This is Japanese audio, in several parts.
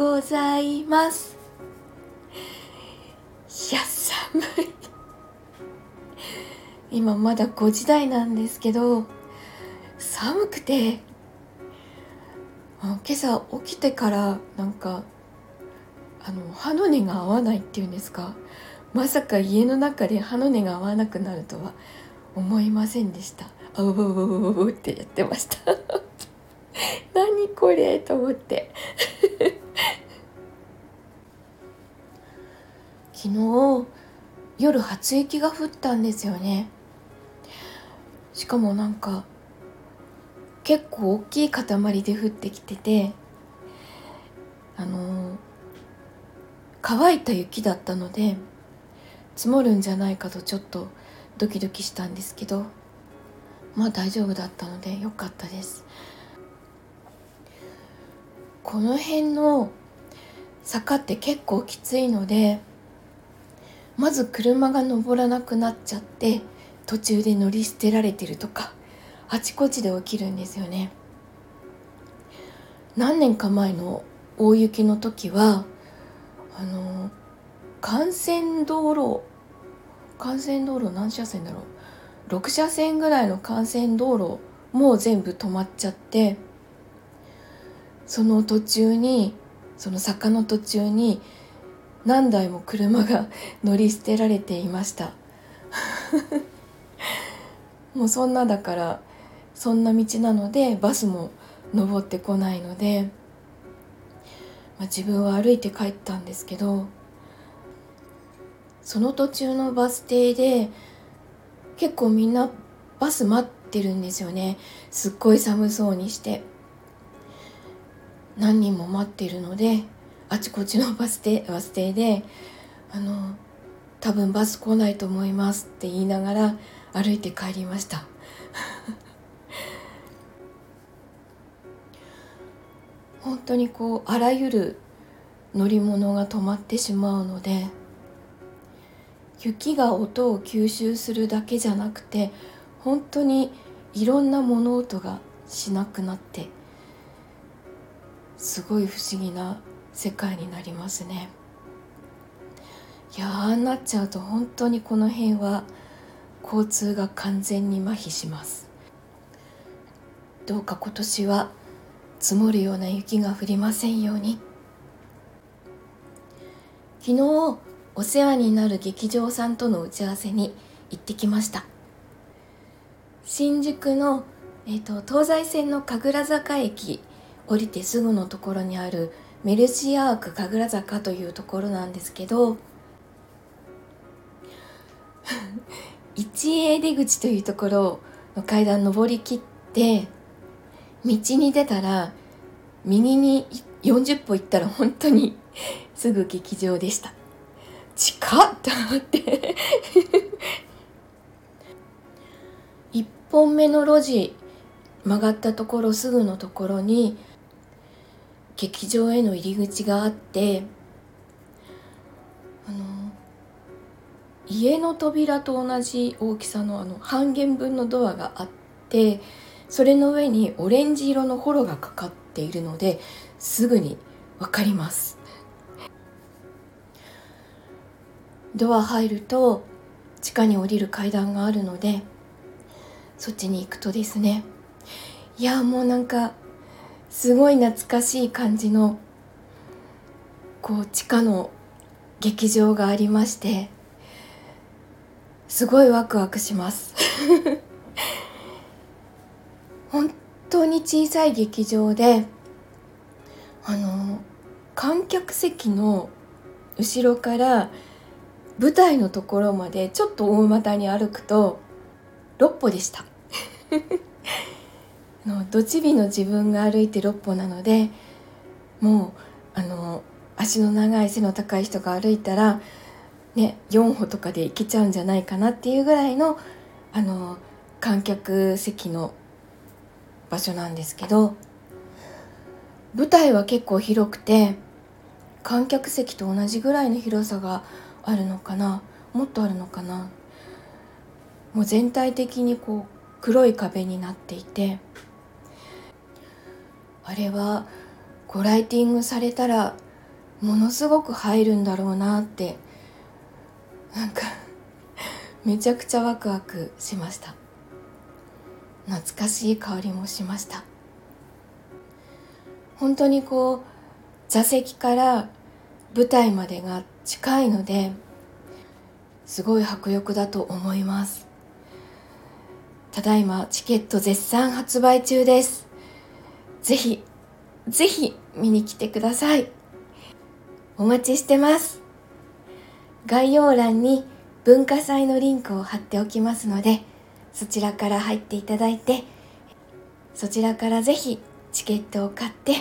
ございます。いや寒い。今まだ5時台なんですけど寒くて今朝起きてからなんかあの歯の根が合わないっていうんですか。まさか家の中で歯の根が合わなくなるとは思いませんでした。あうううううってやってました。何これと思って。昨日夜初雪が降ったんですよね。しかもなんか結構大きい塊で降ってきててあの乾いた雪だったので積もるんじゃないかとちょっとドキドキしたんですけどまあ大丈夫だったので良かったです。この辺の坂って結構きついのでまず車が登らなくなっちゃって途中で乗り捨てられてるとかあちこちで起きるんですよね。何年か前の大雪の時はあの幹線道路幹線道路何車線だろう。6車線ぐらいの幹線道路もう全部止まっちゃってその途中にその坂の途中に何台も車が乗り捨てられていました。もうそんなだからそんな道なのでバスも登ってこないので、まあ、自分は歩いて帰ったんですけどその途中のバス停で結構みんなバス待ってるんですよね。すっごい寒そうにして。何人も待ってるのであちこちのバス停バス停であの多分バス来ないと思いますって言いながら歩いて帰りました。本当にこうあらゆる乗り物が止まってしまうので雪が音を吸収するだけじゃなくて本当にいろんな物音がしなくなってすごい不思議な世界になりますね。いやああなっちゃうと本当にこの辺は交通が完全に麻痺します。どうか今年は積もるような雪が降りませんように。昨日お世話になる劇場さんとの打ち合わせに行ってきました。新宿の、えーと、東西線の神楽坂駅降りてすぐのところにあるメルシアーク神楽坂というところなんですけど一栄出口というところの階段登りきって道に出たら右に40歩行ったら本当に すぐ劇場でした。近っと思って。1本目の路地曲がったところすぐのところに劇場への入り口があってあの家の扉と同じ大きさのあの半減分のドアがあってそれの上にオレンジ色のホロがかかっているのですぐに分かります。ドア入ると地下に降りる階段があるのでそっちに行くとですねいやもうなんかすごい懐かしい感じのこう地下の劇場がありましてすごいワクワクします。本当に小さい劇場であの観客席の後ろから舞台のところまでちょっと大股に歩くと6歩でした。のどちびの自分が歩いて6歩なのでもうあの足の長い背の高い人が歩いたら、ね、4歩とかで行けちゃうんじゃないかなっていうぐらいのあの観客席の場所なんですけど舞台は結構広くて観客席と同じぐらいの広さがあるのかなもっとあるのかな。もう全体的にこう黒い壁になっていてあれはごライティングされたらものすごく入るんだろうなってなんか めちゃくちゃワクワクしました。懐かしい香りもしました。本当にこう座席から舞台までが近いのですごい迫力だと思います。ただいまチケット絶賛発売中です。ぜひぜひ見に来てください。お待ちしてます。概要欄に文化祭のリンクを貼っておきますのでそちらから入っていただいてそちらからぜひチケットを買って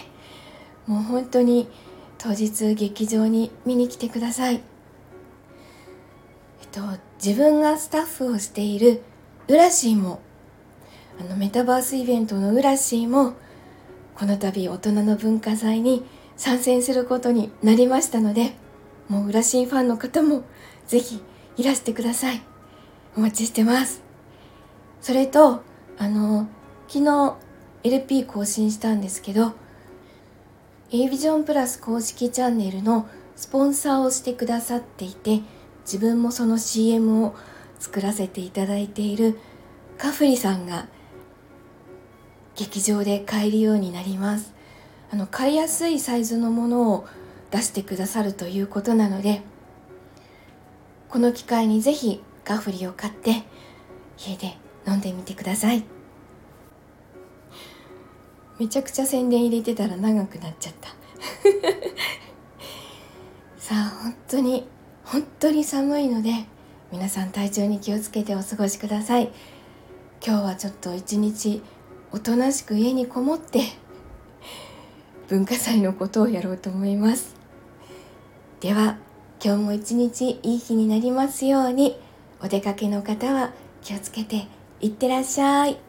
もう本当に当日劇場に見に来てください、えっと、自分がスタッフをしているウラシーもあのメタバースイベントのウラシーもこの度大人の文化祭に参戦することになりましたのでもうウラシーファンの方もぜひいらしてください。お待ちしてます。それとあの昨日 LP 更新したんですけど a ビジョンプラス公式チャンネルのスポンサーをしてくださっていて自分もその CM を作らせていただいているカフリさんが劇場で買えるようになります。あの買いやすいサイズのものを出してくださるということなのでこの機会にぜひカフリを買って家で飲んでみてください。めちゃくちゃ宣伝入れてたら長くなっちゃった。さあ本当に本当に寒いので皆さん体調に気をつけてお過ごしください。今日はちょっと一日おとなしく家にこもって文化祭のことをやろうと思いますでは今日も一日いい日になりますようにお出かけの方は気をつけていってらっしゃい。